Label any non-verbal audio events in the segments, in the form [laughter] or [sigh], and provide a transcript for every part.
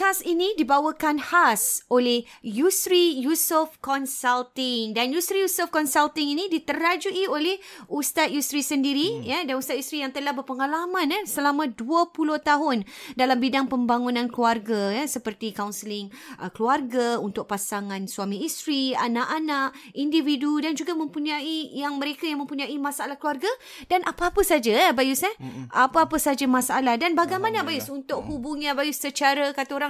Podcast ini dibawakan khas oleh Yusri Yusof Consulting dan Yusri Yusof Consulting ini diterajui oleh Ustaz Yusri sendiri hmm. ya dan Ustaz Yusri yang telah berpengalaman ya selama 20 tahun dalam bidang pembangunan keluarga ya seperti kaunseling uh, keluarga untuk pasangan suami isteri, anak-anak, individu dan juga mempunyai yang mereka yang mempunyai masalah keluarga dan apa-apa saja ya Bayus eh. Hmm. Apa-apa saja masalah dan bagaimana Bayus untuk hubungi Bayus secara kata orang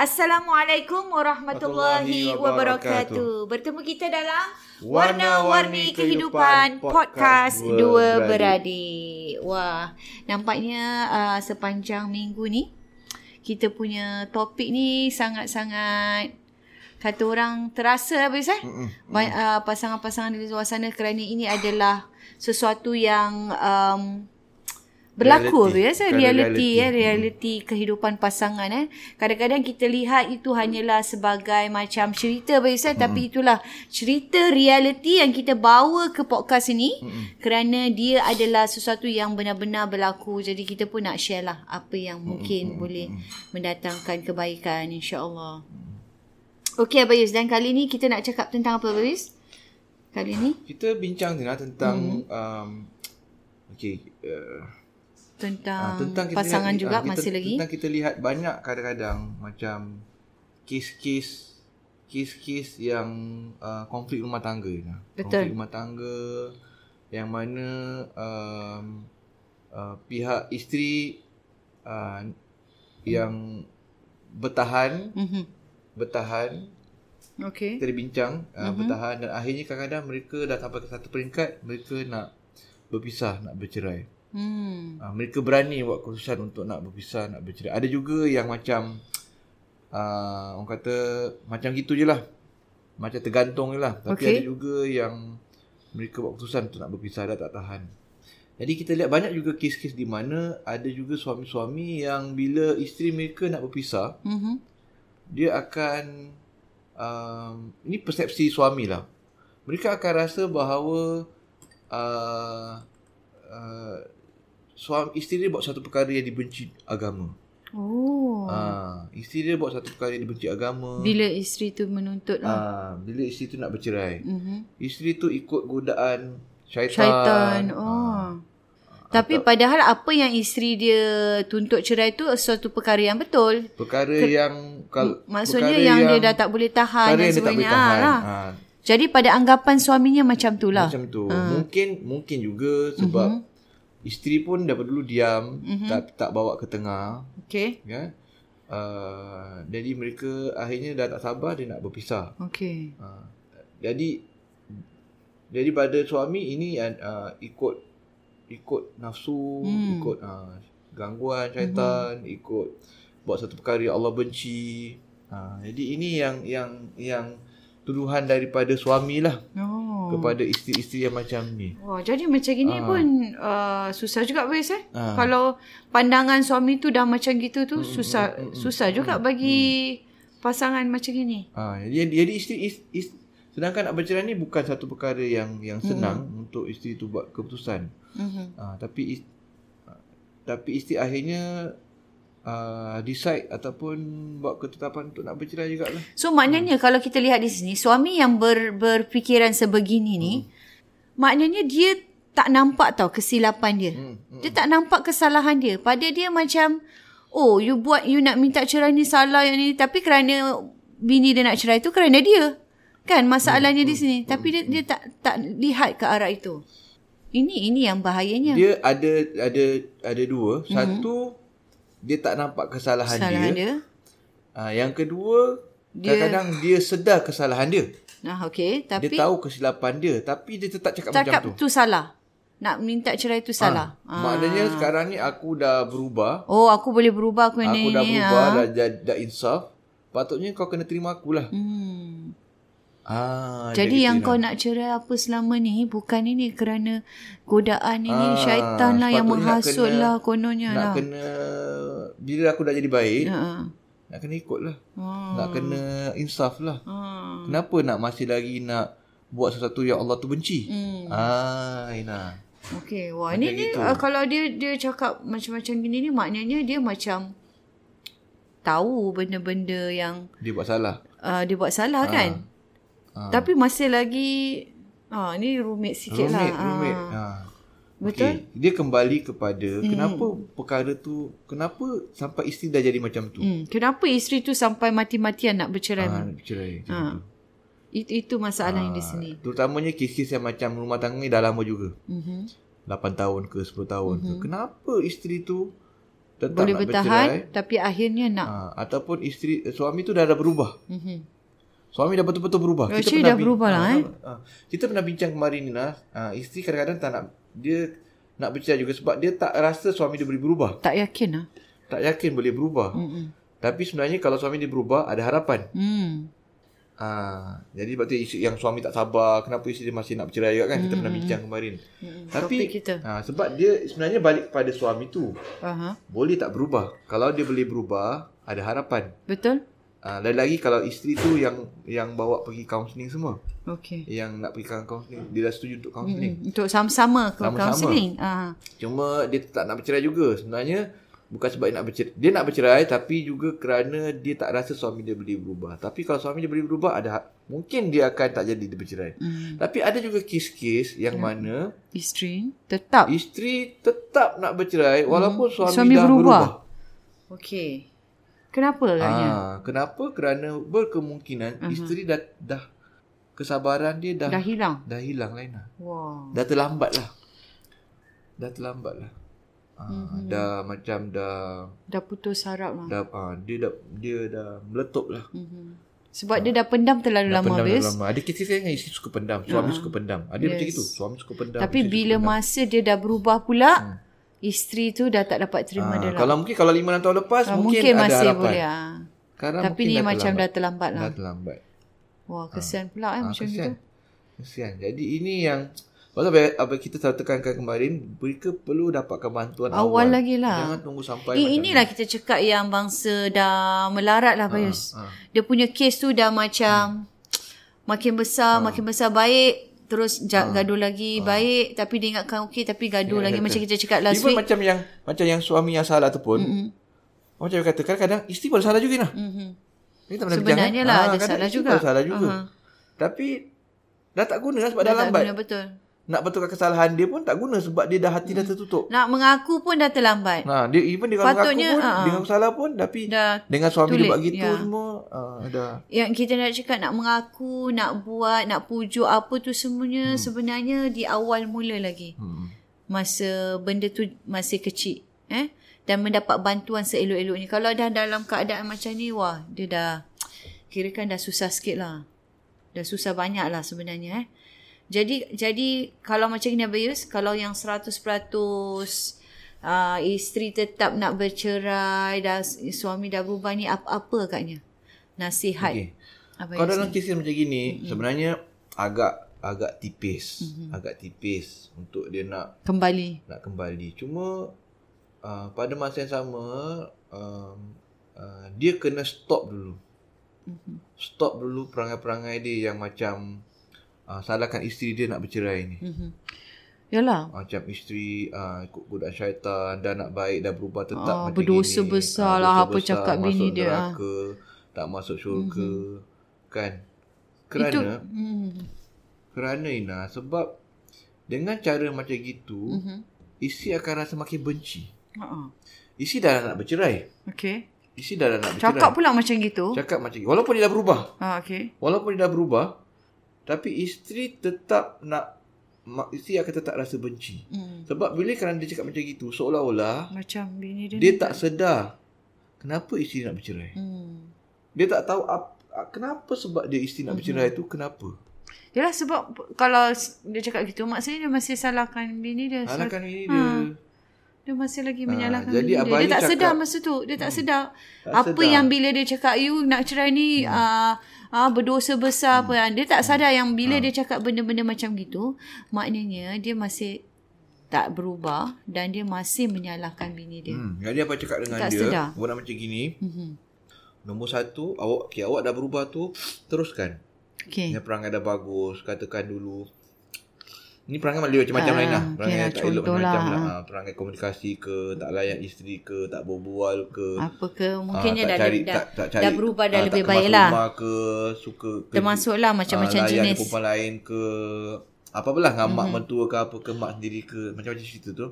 Assalamualaikum warahmatullahi wabarakatuh. Bertemu kita dalam Warna-Warni Kehidupan Podcast Dua Beradik. Wah, nampaknya uh, sepanjang minggu ni kita punya topik ni sangat-sangat kata orang terasa habis eh. Uh, pasangan-pasangan di luar sana kerana ini adalah sesuatu yang um, berlaku reality. biasa reality, reality ya reality hmm. kehidupan pasangan eh kadang-kadang kita lihat itu hanyalah sebagai macam cerita biasa hmm. tapi itulah cerita reality yang kita bawa ke podcast ini hmm. kerana dia adalah sesuatu yang benar-benar berlaku jadi kita pun nak share lah apa yang mungkin hmm. boleh mendatangkan kebaikan insyaallah Okey Abayus dan kali ni kita nak cakap tentang apa Abayus kali ni kita bincang tentang hmm. um, okey uh, tentang, uh, tentang pasangan lihat, juga uh, kita, masih lagi. Tentang kita lihat banyak kadang-kadang macam kes-kes kes-kes yang uh, konflik rumah tangga ni. Betul. Konflik rumah tangga yang mana um, uh, pihak isteri uh, yang bertahan mm-hmm. bertahan Okey. Kita bincang uh, mm-hmm. bertahan dan akhirnya kadang-kadang mereka dah sampai ke satu peringkat mereka nak berpisah, nak bercerai. Hmm. Uh, mereka berani buat keputusan untuk nak berpisah, nak bercerai. Ada juga yang macam uh, orang kata macam gitu je lah. Macam tergantung je lah. Tapi okay. ada juga yang mereka buat keputusan untuk nak berpisah dah tak tahan. Jadi kita lihat banyak juga kes-kes di mana ada juga suami-suami yang bila isteri mereka nak berpisah, mm-hmm. dia akan um, ini persepsi suami lah. Mereka akan rasa bahawa uh, uh, suami isteri dia buat satu perkara yang dibenci agama. Oh. Ah, isteri dia buat satu perkara yang dibenci agama. Bila isteri tu menuntut lah. Ah, bila isteri tu nak bercerai. Mm-hmm. Isteri tu ikut godaan syaitan. Syaitan. Oh. Ah. Tapi atau, padahal apa yang isteri dia tuntut cerai tu suatu perkara yang betul. Perkara Ke, yang kal, maksudnya yang, yang dia dah tak boleh tahan dan sebagainya. Ah, lah. Ah. Jadi pada anggapan suaminya macam tu lah. Macam tu. Ah. Mungkin mungkin juga sebab mm-hmm. Isteri pun daripada dulu diam, mm-hmm. tak tak bawa ke tengah. Okey. Ya. Uh, jadi mereka akhirnya dah tak sabar dia nak berpisah. Okey. Uh, jadi jadi pada suami ini uh, ikut ikut nafsu, mm. ikut uh, gangguan syaitan, mm-hmm. ikut buat satu perkara yang Allah benci. Uh, jadi ini yang yang yang tuduhan daripada suami lah. Oh kepada isteri-isteri yang macam ni. Oh, jadi macam gini ha. pun uh, susah juga Wes eh. Ha. Kalau pandangan suami tu dah macam gitu tu hmm, susah hmm, hmm, susah hmm, juga bagi hmm. pasangan macam gini. Ha, jadi jadi isteri is, sedangkan nak bercerai ni bukan satu perkara yang yang senang hmm. untuk isteri tu buat keputusan. Hmm. Ha, tapi tapi isteri akhirnya uh, decide ataupun buat ketetapan untuk nak bercerai juga lah. So maknanya hmm. kalau kita lihat di sini suami yang ber, berfikiran sebegini ni hmm. maknanya dia tak nampak tau kesilapan dia. Hmm, hmm. Dia tak nampak kesalahan dia. Pada dia macam oh you buat you nak minta cerai ni salah yang ni tapi kerana bini dia nak cerai tu kerana dia. Kan masalahnya hmm, di sini. Hmm, tapi dia dia tak tak lihat ke arah itu. Ini ini yang bahayanya. Dia ada ada ada dua. Hmm. Satu dia tak nampak kesalahan, kesalahan dia. dia. Uh, yang kedua dia, kadang-kadang dia sedar kesalahan dia. Nah, okey, tapi dia tahu kesilapan dia tapi dia tetap cakap, cakap macam tu. tu salah. Nak minta cerai tu salah. Ha, maknanya sekarang ni aku dah berubah. Oh, aku boleh berubah aku, aku ni. Aku dah berubah, ha. dah, dah, dah insaf. Patutnya kau kena terima akulah. Hmm. Ah, jadi yang kau nak cerai apa selama ni bukan ini kerana godaan ini ah, syaitan lah yang menghasut lah kononnya nak lah. Nak kena bila aku dah jadi baik. Ha. Nak kena ikut lah. Ha. Nak kena insaf lah. Ha. Kenapa nak masih lagi nak buat sesuatu yang Allah tu benci? Hmm. Ah, Ina. Okey, wah macam ini gitu. ni uh, kalau dia dia cakap macam-macam gini ni maknanya dia macam tahu benda-benda yang dia buat salah. Uh, dia buat salah ha. kan? Ha. Tapi masih lagi ah ha, ni rumit sikit rumit, lah. Rumit, ha. ha. Betul? Okay. Dia kembali kepada hmm. kenapa perkara tu kenapa sampai isteri dah jadi macam tu? Hmm. Kenapa isteri tu sampai mati-matian nak bercerai? Ha, bercerai. Ha. Itu, itu masalah ha. yang di sini. Terutamanya kes-kes yang macam rumah tangga ni dah lama juga. Mm-hmm. 8 tahun ke 10 tahun mm-hmm. ke. Mhm. Kenapa isteri tu tetap Boleh nak bertahan bercerai? tapi akhirnya nak. Ha. Ataupun isteri suami tu dah ada berubah. Mm-hmm. Suami dah betul-betul berubah. Kita pernah dah berubah lah ha, eh. Ha, kita pernah bincang kemarin ni lah. Ha, isteri kadang-kadang tak nak. Dia nak bercerai juga sebab dia tak rasa suami dia boleh berubah. Tak yakin lah. Tak yakin boleh berubah. Mm-mm. Tapi sebenarnya kalau suami dia berubah ada harapan. Mm. Ha, jadi sebab tu yang suami tak sabar. Kenapa isteri dia masih nak bercerai juga kan. Mm-hmm. Kita pernah bincang kemarin. Mm-hmm. Tapi kita. Ha, sebab dia sebenarnya balik kepada suami tu. Uh-huh. Boleh tak berubah. Kalau dia boleh berubah ada harapan. Betul. Uh, lain lagi kalau isteri tu yang yang bawa pergi kaunseling semua. Okey. Yang nak pergi kaunseling, dia dah setuju untuk kaunseling. Hmm, untuk sama-sama ke kaunseling. Uh. Cuma dia tak nak bercerai juga. Sebenarnya bukan sebab dia nak bercerai. Dia nak bercerai tapi juga kerana dia tak rasa suami dia boleh berubah. Tapi kalau suami dia boleh berubah ada mungkin dia akan tak jadi dia bercerai. Hmm. Tapi ada juga kes-kes yang yeah. mana isteri tetap isteri tetap nak bercerai walaupun hmm. suami, suami dah berubah. berubah. Okey. Kenapa agaknya? Ah, kenapa? Kerana berkemungkinan uh-huh. isteri dah dah kesabaran dia dah dah hilang. Dah hilang lain lah. Wow. Dah terlambat lah. Dah terlambat lah. Ah, uh-huh. dah macam dah dah putus harap lah. Dah ah, dia dah dia dah meletup lah. Uh-huh. Sebab ah. dia dah pendam terlalu dah lama pendam habis. Lama. Ada kisah yang isteri suka pendam, suami uh-huh. suka pendam. Ada yes. macam itu, suami suka pendam. Tapi bila masa dia dah berubah pula, hmm isteri tu dah tak dapat terima ha, dia Kalau mungkin kalau 5 6 tahun lepas ha, mungkin, mungkin ada masih harapan. boleh. Ha. Tapi ni dah macam terlambat. dah terlambat lah. Dah terlambat. Wah, kesian ha. pula eh ha, macam kesian. gitu. Kesian. Jadi ini yang Sebab apa kita selalu tekankan kemarin Mereka perlu dapatkan bantuan awal Awal lagi lah Jangan tunggu sampai eh, Inilah ni. kita cakap yang bangsa dah melarat lah Bayus ha, ha. Dia punya kes tu dah macam hmm. Makin besar, ha. makin besar baik terus ha. gaduh lagi ha. baik tapi dia ingatkan okey tapi gaduh ya, lagi kata. macam kita cakap last Even week macam yang macam yang suami yang salah tu pun mm-hmm. macam yang kata kadang-kadang isteri pun salah juga lah mm-hmm. sebenarnya lah ha, ada salah juga salah juga uh-huh. tapi dah tak guna sebab dah, dah lambat guna, betul nak betulkan kesalahan dia pun tak guna sebab dia dah hati hmm. dah tertutup. Nak mengaku pun dah terlambat. Nah, dia even dia kalau mengaku pun uh-huh. dengan salah pun tapi dah dengan suami tulis, dia buat gitu ya. semua uh, dah. Yang kita nak cakap nak mengaku, nak buat, nak pujuk apa tu semuanya hmm. sebenarnya di awal mula lagi. Hmm. Masa benda tu masih kecil, eh? Dan mendapat bantuan seelok-eloknya. Kalau dah dalam keadaan macam ni, wah, dia dah kira kan dah susah sikit lah. Dah susah banyak lah sebenarnya, eh? Jadi jadi kalau macam ni Abayus, kalau yang 100% uh, isteri tetap nak bercerai dan suami dah berubah ni apa-apa agaknya? Nasihat. Okay. Kalau dalam kes macam gini, mm-hmm. sebenarnya agak agak tipis, mm-hmm. agak tipis untuk dia nak kembali. Nak kembali. Cuma uh, pada masa yang sama um, uh, dia kena stop dulu. Mm-hmm. Stop dulu perangai-perangai dia yang macam uh, salahkan isteri dia nak bercerai ni. Mm-hmm. Yalah. Macam isteri uh, ikut godaan syaitan dan nak baik dah berubah tetap uh, macam berdosa gini. besar lah uh, apa besar, cakap bini dia. Neraka, tak masuk syurga. Mm-hmm. Kan? Kerana Itu, mm. kerana Ina sebab Dengan cara macam gitu, uh-huh. isteri akan rasa makin benci. Uh-uh. Isteri dah nak bercerai. Okay. Isteri dah nak bercerai. Cakap pula macam gitu. Cakap macam gitu. Walaupun dia dah berubah. Ah, okay. Walaupun dia dah berubah, tapi isteri tetap nak isteri akan tetap rasa benci. Hmm. Sebab bila kerana dia cakap macam gitu, seolah-olah macam bini dia dia tak sedar kenapa isteri nak bercerai. Hmm. Dia tak tahu ap, kenapa sebab dia isteri nak bercerai hmm. tu kenapa. Yalah sebab kalau dia cakap gitu maksudnya dia masih salahkan bini dia. Salahkan bini ha. Dia. Masih lagi ha, menyalahkan jadi bini dia. Dia tak cakap, sedar masa tu. Dia tak hmm, sedar. Tak apa sedar. yang bila dia cakap you nak cerai ni hmm. uh, uh, berdosa besar hmm. apa. Dia tak sadar yang bila ha. dia cakap benda-benda macam gitu. Maknanya dia masih tak berubah dan dia masih menyalahkan bini dia. Hmm. Jadi apa cakap dengan tak dia? Sedar. Orang macam gini. Hmm. Nombor satu, awak, okay, awak dah berubah tu, teruskan. Okay. Yang perangai dah bagus, katakan dulu. Ini perangai macam-macam uh, lain lah. Perangai okay, tak elok macam-macam lah. lah. Perangai komunikasi ke, tak layan isteri ke, tak berbual ke. Apa ke, mungkinnya uh, dah, cari, dah, tak, tak cari, dah berubah dah lebih baik lah. Tak rumah ke, suka ke. Termasuklah macam-macam jenis. Layan perempuan lain ke. Apa belah dengan mm-hmm. mak mentua ke apa ke, mak sendiri ke. Macam-macam cerita tu.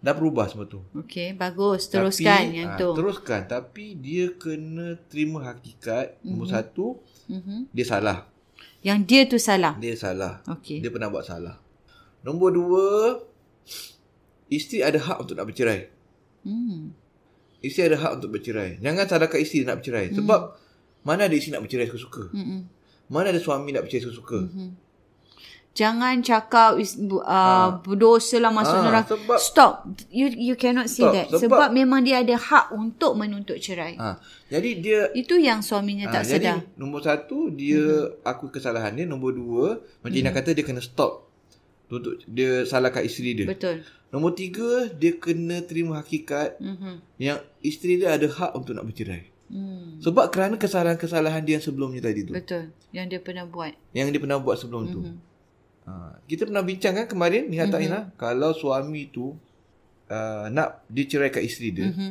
Dah berubah semua tu. Okey, bagus. Teruskan tapi, yang tu. teruskan. Tapi dia kena terima hakikat. Mm-hmm. Nombor satu, mm-hmm. dia salah. Yang dia tu salah. Dia salah. Okay. Dia pernah buat salah. Nombor dua, isteri ada hak untuk nak bercerai. Hmm. Isteri ada hak untuk bercerai. Jangan salahkan isteri nak bercerai. Hmm. Sebab mana ada isteri nak bercerai suka-suka. Hmm. Mana ada suami nak bercerai suka-suka. Hmm. Jangan cakap uh, ha. berdosa lah masuk ha, neraka. Sebab, Stop. You you cannot say stop, that. Sebab, sebab memang dia ada hak untuk menuntut cerai. Ha. Jadi dia... Itu yang suaminya ha, tak jadi, sedar. Jadi nombor satu, dia mm-hmm. aku kesalahan dia. Nombor dua, macam mm-hmm. Ina kata dia kena stop. Untuk dia salahkan isteri dia. Betul. Nombor tiga, dia kena terima hakikat mm-hmm. yang isteri dia ada hak untuk nak bercerai. Mm. Sebab kerana kesalahan-kesalahan dia yang sebelumnya tadi tu. Betul. Yang dia pernah buat. Yang dia pernah buat sebelum mm-hmm. tu. Ha, kita pernah bincang kan kemarin ni kata mm-hmm. kalau suami tu uh, nak diceraikan isteri dia. Mm-hmm.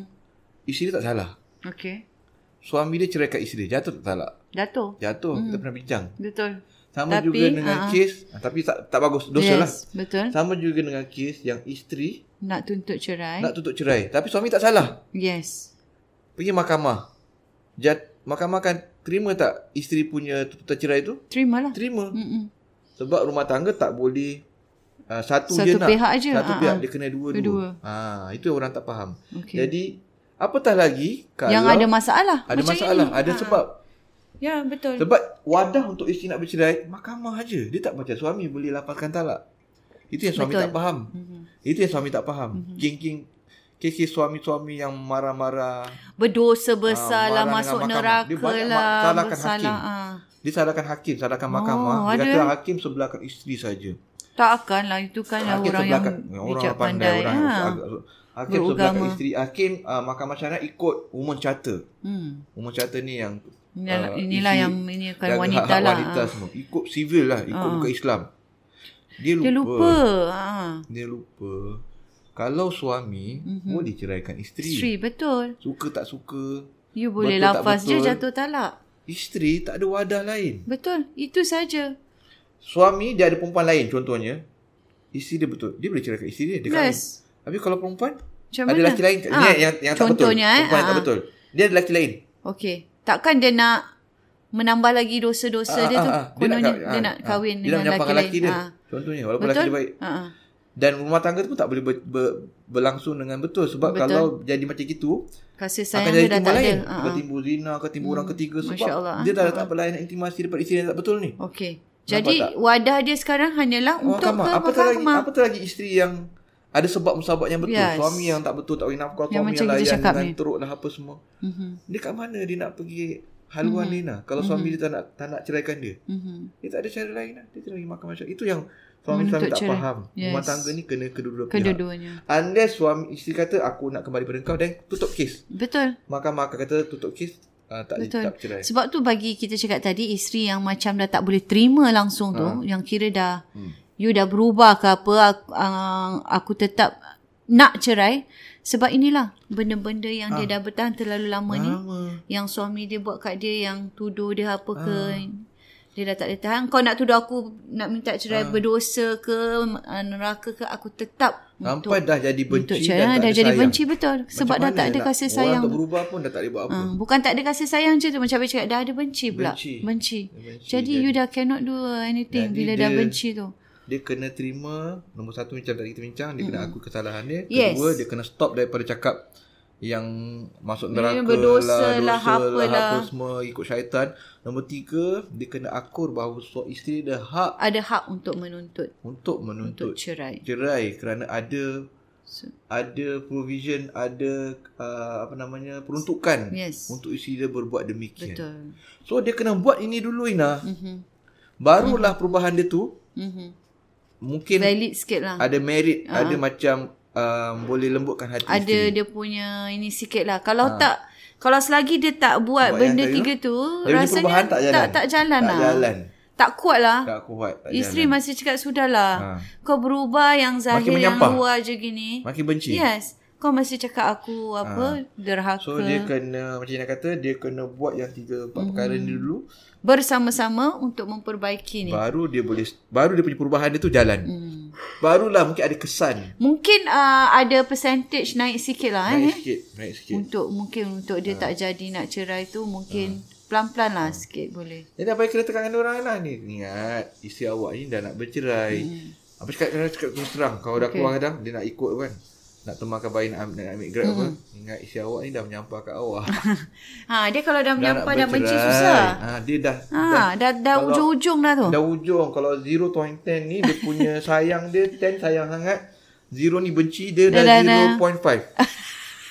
Isteri dia tak salah. Okey. Suami dia ceraikan isteri dia, jatuh tak salah? Jatuh. Jatuh. Mm-hmm. Kita pernah bincang. Betul. Sama tapi, juga dengan uh-huh. kes ah, tapi tak tak bagus dosa yes, lah. Betul. Sama juga dengan kes yang isteri nak tuntut cerai. Nak tuntut cerai, tapi suami tak salah. Yes. Pergi mahkamah. Jat mahkamah kan terima tak isteri punya tuntutan cerai tu? Terimalah. Terima. Mm-mm. Sebab rumah tangga tak boleh uh, satu, satu je nak. Pihak aja. Satu uh-huh. pihak dia kena dua-dua. Ha, itu orang tak faham. Okay. Jadi apatah lagi kalau yang ada masalah. Ada masalah, ini. ada sebab. Ya, betul. Sebab wadah untuk isteri nak bercerai mahkamah aja. Dia tak macam suami boleh lapaskan talak. Itu yang suami betul. tak faham. Uh-huh. Itu yang suami tak faham. Uh-huh. King-king Kes suami-suami yang marah-marah Berdosa besar uh, lah Masuk neraka lah Salahkan hakim uh. Dia salahkan hakim, salahkan mahkamah. Oh, dia kata hakim sebelahkan isteri saja. Tak akan lah, itu kan hakim orang yang orang bijak pandai. pandai. Orang ha. Hakim sebelahkan isteri. Hakim uh, mahkamah syariat ikut woman charter. Hmm. Woman charter ni yang inilah, uh, inilah yang ini kan wanita hak, hak lah. Wanita ha. semua. Ikut civil lah, ikut ha. bukan Islam. Dia lupa. Dia lupa. Ha. Dia lupa. Kalau suami mm-hmm. boleh ceraikan isteri. Isteri betul. Suka tak suka. You boleh lafaz je jatuh talak. Isteri tak ada wadah lain. Betul. Itu saja. Suami dia ada perempuan lain contohnya. Isteri dia betul. Dia boleh ceraikan isteri dia. dia yes. Kahwin. Tapi kalau perempuan Macam ada lelaki lain ha. yang, yang, yang tak betul. Contohnya eh. Perempuan ha. tak betul. Dia ada lelaki lain. Okey. Takkan dia nak menambah lagi dosa-dosa ha, dia ha, tu. Ha, dia, nak, dia nak kahwin ha, dengan lelaki lain. Dia. Ha. Contohnya walaupun betul? lelaki dia baik. Ha. Dan rumah tangga tu pun tak boleh ber, ber, berlangsung dengan betul. Sebab betul. kalau jadi macam itu, Kasih sayang akan jadi timbul lain. Ada. Akan timbul zina, akan timbul hmm. orang ketiga. Sebab dia dah tak berlainan intimasi daripada isteri yang tak betul ni. Okey. Jadi wadah dia sekarang hanyalah oh, untuk ke apa lagi, apa lagi isteri yang ada sebab musabab yang betul. Yes. Suami yang tak betul tak bagi nafkah. Yang suami yang layan dengan teruk lah apa semua. Mm-hmm. Dia kat mana dia nak pergi haluan mm-hmm. Lina kalau suami mm-hmm. dia tak nak tak nak ceraikan dia. Mm-hmm. Dia tak ada cara lain lah. Dia lagi makan macam itu yang Suami-suami tak cerai. faham. Yes. Rumah tangga ni kena kedua-dua pihak. Kedua-duanya. Unless suami isteri kata aku nak kembali pada kau dan tutup kes. Betul. Maka-maka kata tutup kes uh, tak Betul. tak cerai. Sebab tu bagi kita cakap tadi isteri yang macam dah tak boleh terima langsung tu ha. yang kira dah hmm. You dah berubah ke apa aku, uh, aku tetap nak cerai sebab inilah benda-benda yang ha. dia dah bertahan terlalu lama, lama ni yang suami dia buat kat dia yang tuduh dia apa ha. ke Dia dah tak boleh tahan. Kau nak tuduh aku nak minta cerai ha. berdosa ke uh, neraka ke aku tetap Sampai dah jadi benci untuk cerai. dan tak dah ada jadi sayang. benci betul. Sebab dah tak ada nak- kasih sayang. Orang untuk berubah pun dah tak boleh buat apa. Uh, bukan tak ada kasih sayang je tu macam cakap dah ada benci pula. Benci. Benci. Benci. Jadi you dah cannot do anything bila dah dia- benci tu. Dia kena terima Nombor satu macam tadi kita bincang Dia kena akui kesalahan dia Yes. Kedua dia kena stop daripada cakap Yang masuk neraka berdosa lah, lah, dosa apa lah, lah. apa semua ikut syaitan Nombor tiga Dia kena akur bahawa suami isteri ada hak Ada hak untuk menuntut Untuk untuk menuntut cerai. cerai Kerana ada So, ada provision ada uh, apa namanya peruntukan Yes. untuk isteri dia berbuat demikian. betul. So dia kena buat ini dulu Ina. Mhm. Barulah perubahan dia tu Mhm. Mungkin Valid sikit lah. ada merit, ada macam um, boleh lembutkan hati ada isteri. dia punya ini sikit lah. Kalau tak, kalau selagi dia tak buat, Buat benda tiga tu, punya rasanya perubahan tak jalan. tak, tak jalan tak lah. jalan. Tak kuat lah. Tak kuat, tak Isteri jalan. masih cakap sudahlah. Ha. Kau berubah yang zahir yang luar je gini. Makin benci. Yes. Kau masih cakap aku apa derhaka. So dia kena macam Ina kata dia kena buat yang tiga empat perkara Mhm. ni dulu bersama-sama untuk memperbaiki ni. baru dia boleh baru dia punya perubahan dia tu jalan. Hmm. Barulah mungkin ada kesan. Mungkin uh, ada percentage naik sikit lah eh. Naik sikit, naik sikit. Untuk mungkin untuk dia tak jadi nak cerai tu mungkin pelan-pelan lah sikit boleh. Jadi apa yang kena tekankan orang lah ni? Ingat, isteri awak ni dah nak bercerai. Hmm. Apa cakap, kena cakap terus terang. Kalau dah keluar kadang, dia nak ikut kan. Nak temankan bayi nak, ambil- nak ambil grab apa. Ingat, isteri awak ni dah menyampah kat awak. [laughs] Ha dia kalau dah dah menyampah dah benci susah. Ha, dia dah, Ha dah dah kalau- ujung-ujung dah tu. dah ujung. Kalau 0.10 ni, dia punya [laughs] sayang dia 10 sayang sangat. Zero ni benci, dia dah, Dah- dah- 0.5.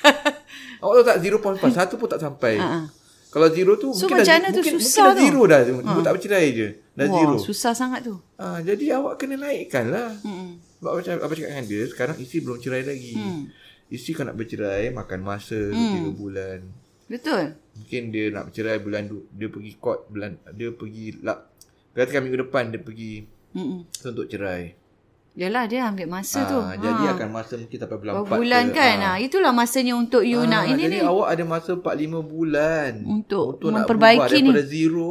[laughs] awak tahu tak 0.5? Satu pun tak sampai. Ha. Kalau zero tu So, mungkin macam dah, mana tu mungkin, susah mungkin dah tu. zero dah. Dia tak bercerai je. Dah Wah, zero. susah sangat tu. Ah, jadi awak kena naikkan lah. Hmm. Sebab macam apa cakap dengan dia, sekarang isteri belum cerai lagi. Hmm. Isteri kan nak bercerai, makan masa hmm. 3 bulan. Betul. Mungkin dia nak bercerai bulan dia pergi court bulan dia pergi lah. Katakan minggu depan dia pergi Hmm. untuk cerai. Yalah dia ambil masa tu. Ah, jadi akan masa mungkin sampai bulan Berapa 4 bulan ke, kan. ah. Ha. itulah masanya untuk you Ah, nak ini jadi ni. awak ada masa 4 5 bulan Untuk nak memperbaiki berubah ni. daripada zero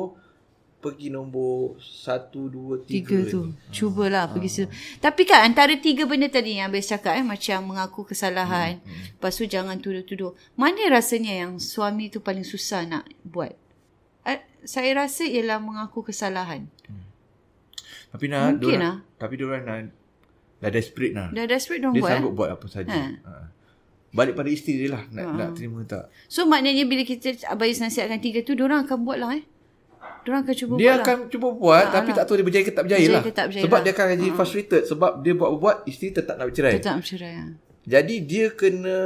pergi nombor 1 2 3 Tiga tu. ni. Cubalah pergi situ. Tapi kan antara tiga benda tadi yang Abis cakap eh. Macam mengaku kesalahan. Hmm, Lepas tu jangan tuduh-tuduh. Mana rasanya yang suami tu paling susah nak buat? Eh, saya rasa ialah mengaku kesalahan. Tapi nak Mungkin diorang- lah. Tapi dia orang dah dah desperate lah. Dah desperate diorang Dia buat. sanggup Eh? buat apa saja. Ha. Ha. Balik pada isteri dia lah nak, nak terima tak. So maknanya bila kita Abayus nasihatkan tiga tu, diorang akan buat lah eh. Diorang akan cuba Dia buat akan cuba buat tapi tak tahu dia berjaya ke tak berjaya Ha, Berjaya lah. tak berjaya Sebab lah. dia akan jadi frustrated sebab dia buat-buat isteri tetap nak bercerai. Tetap bercerai. Ha. Jadi dia kena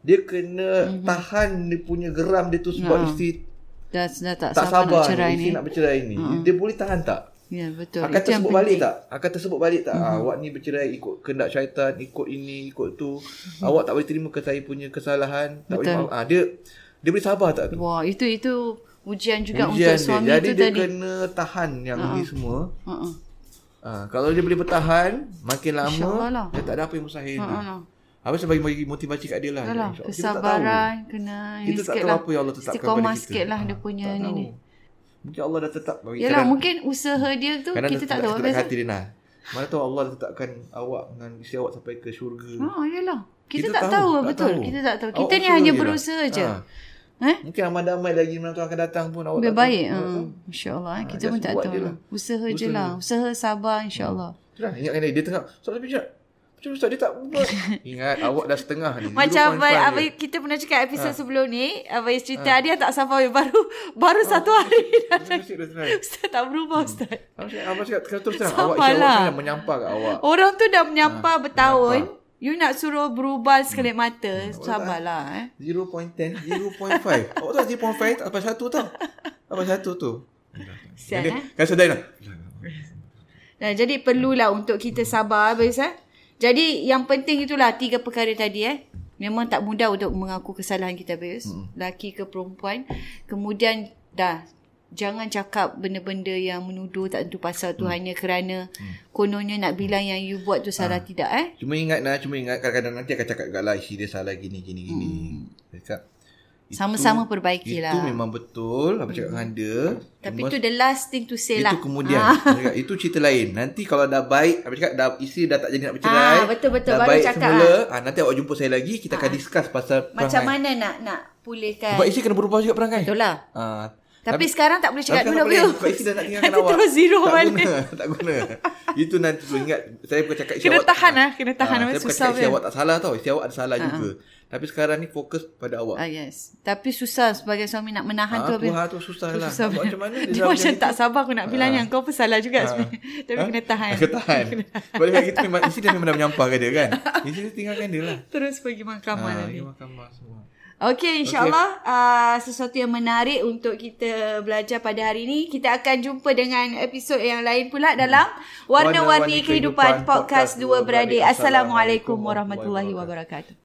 dia kena Mhm. tahan dia punya geram dia tu sebab Ha. isteri Dah, dah tak, tak sabar, nak cerai isteri ni. nak bercerai ni. Dia boleh tahan tak? Ya betul. Akan Itu tersebut balik tak? Akan tersebut balik tak? Mm-hmm. awak ni bercerai ikut kehendak syaitan, ikut ini, ikut tu. Awak tak boleh terima ke saya punya kesalahan. Tak boleh. Betul. maaf. Ah, dia dia boleh sabar tak tu? Wah, itu itu ujian juga Ujian untuk suami dia. Jadi tu dia tadi. kena tahan yang ini semua. Uh-uh. Ah, kalau dia boleh bertahan, makin lama lah. dia tak ada apa yang mustahil. Uh-uh. Apa saya bagi motivasi kat dia lah. Yalah. Kita tak tahu. kesabaran kena ini Kita tak tahu lah. apa yang Allah tetapkan Istiqomah pada kita. sikit lah dia punya tak ni ni. Mungkin Allah dah tetap bagi Yalah, kadang- mungkin usaha dia tu kadang kita tak tahu. Biasa. hati dia nah. Mana tahu Allah dah tetapkan awak dengan isteri awak sampai ke syurga. Ha, yalah. Kita, Kita tak tahu, tahu, betul. tahu. Kita tak tahu. Awak Kita ni usaha hanya je lah. berusaha je. Ha. Eh? Mungkin ramai-ramai lagi menantu akan datang pun awak Lebih tak tahu. baik. Ha. tahu. InsyaAllah. eh. Kita pun tak tahu lah. lah. Usaha je Usaha. lah. Usaha sabar insyaAllah. Itulah, ingat kan dia, dia tengah Ustaz Nabi Jad Macam Ustaz dia tak buat [laughs] Ingat awak dah setengah ni Macam 0.5 Abai. Abai, kita pernah cakap episod sebelum ni. Abai cerita dia tak sampai baru baru satu hari. dah Ustaz tak berubah Ustaz. Abang cakap terus terang. Awak dah menyampah kat awak Orang tu dah menyampah bertahun. menyampah. You nak suruh berubah sekelip mata. Sabarlah eh. 0.10 0.5 [laughs] Awak tahu 0.5 tak sampai satu tau Sampai satu tu Jadi, eh? Kan sedai lah Nah, jadi perlulah untuk kita sabar Abis eh. Jadi yang penting itulah tiga perkara tadi eh. Memang tak mudah untuk mengaku kesalahan kita Abis. Hmm. Laki ke perempuan. Kemudian dah jangan cakap benda-benda yang menuduh tak tentu pasal tu hmm. hanya kerana hmm. kononnya nak bilang yang you buat tu salah tidak eh. Cuma ingat lah Cuma ingat kadang-kadang nanti akan cakap kat lah Isteri dia salah gini gini gini Hmm. Dia cakap Sama-sama perbaiki lah. Itu memang betul. Apa cakap dengan dia. Tapi itu the last thing to say itu lah. Itu kemudian. Ah. itu cerita lain. Nanti kalau dah baik. Apa cakap dah isi dah tak jadi nak bercerai. Ah, betul-betul. Dah Baru baik cakap semula. lah. Ah, nanti awak jumpa saya lagi. Kita akan discuss pasal Macam perangai. mana nak nak pulihkan. Sebab isi kena berubah juga perangai. Betul lah. Ah, tapi, tapi sekarang tak boleh cakap dulu. boleh. Sebab isi dah nak tinggalkan awak. terus zero tak balik. Guna, [laughs] tak guna. Itu nanti tu ingat. Saya bukan cakap isi Kena awak. tahan lah. Kena tahan. Ah, lah. saya bukan susah cakap isi awak tak salah tau. Isi awak ada salah juga. Tapi sekarang ni fokus pada awak. Ah, yes. Tapi susah sebagai suami nak menahan Ah, tu. tu hal tu susah lah. Susah macam mana? Dia macam tak sabar aku nak bilang yang kau pun salah juga sebenarnya. [laughs] Tapi Ha? [laughs] kena tahan. Kena tahan. Dia kita memang isi dia memang dah menyampahkan dia kan. Isi dia tinggalkan dia lah. Terus pergi mahkamah Ha, nanti. pergi mahkamah semua. Okey, insyaAllah okay. uh, sesuatu yang menarik untuk kita belajar pada hari ini. Kita akan jumpa dengan episod yang lain pula dalam Warna-Warni Kehidupan Podcast Dua Beradik. Assalamualaikum warahmatullahi wabarakatuh.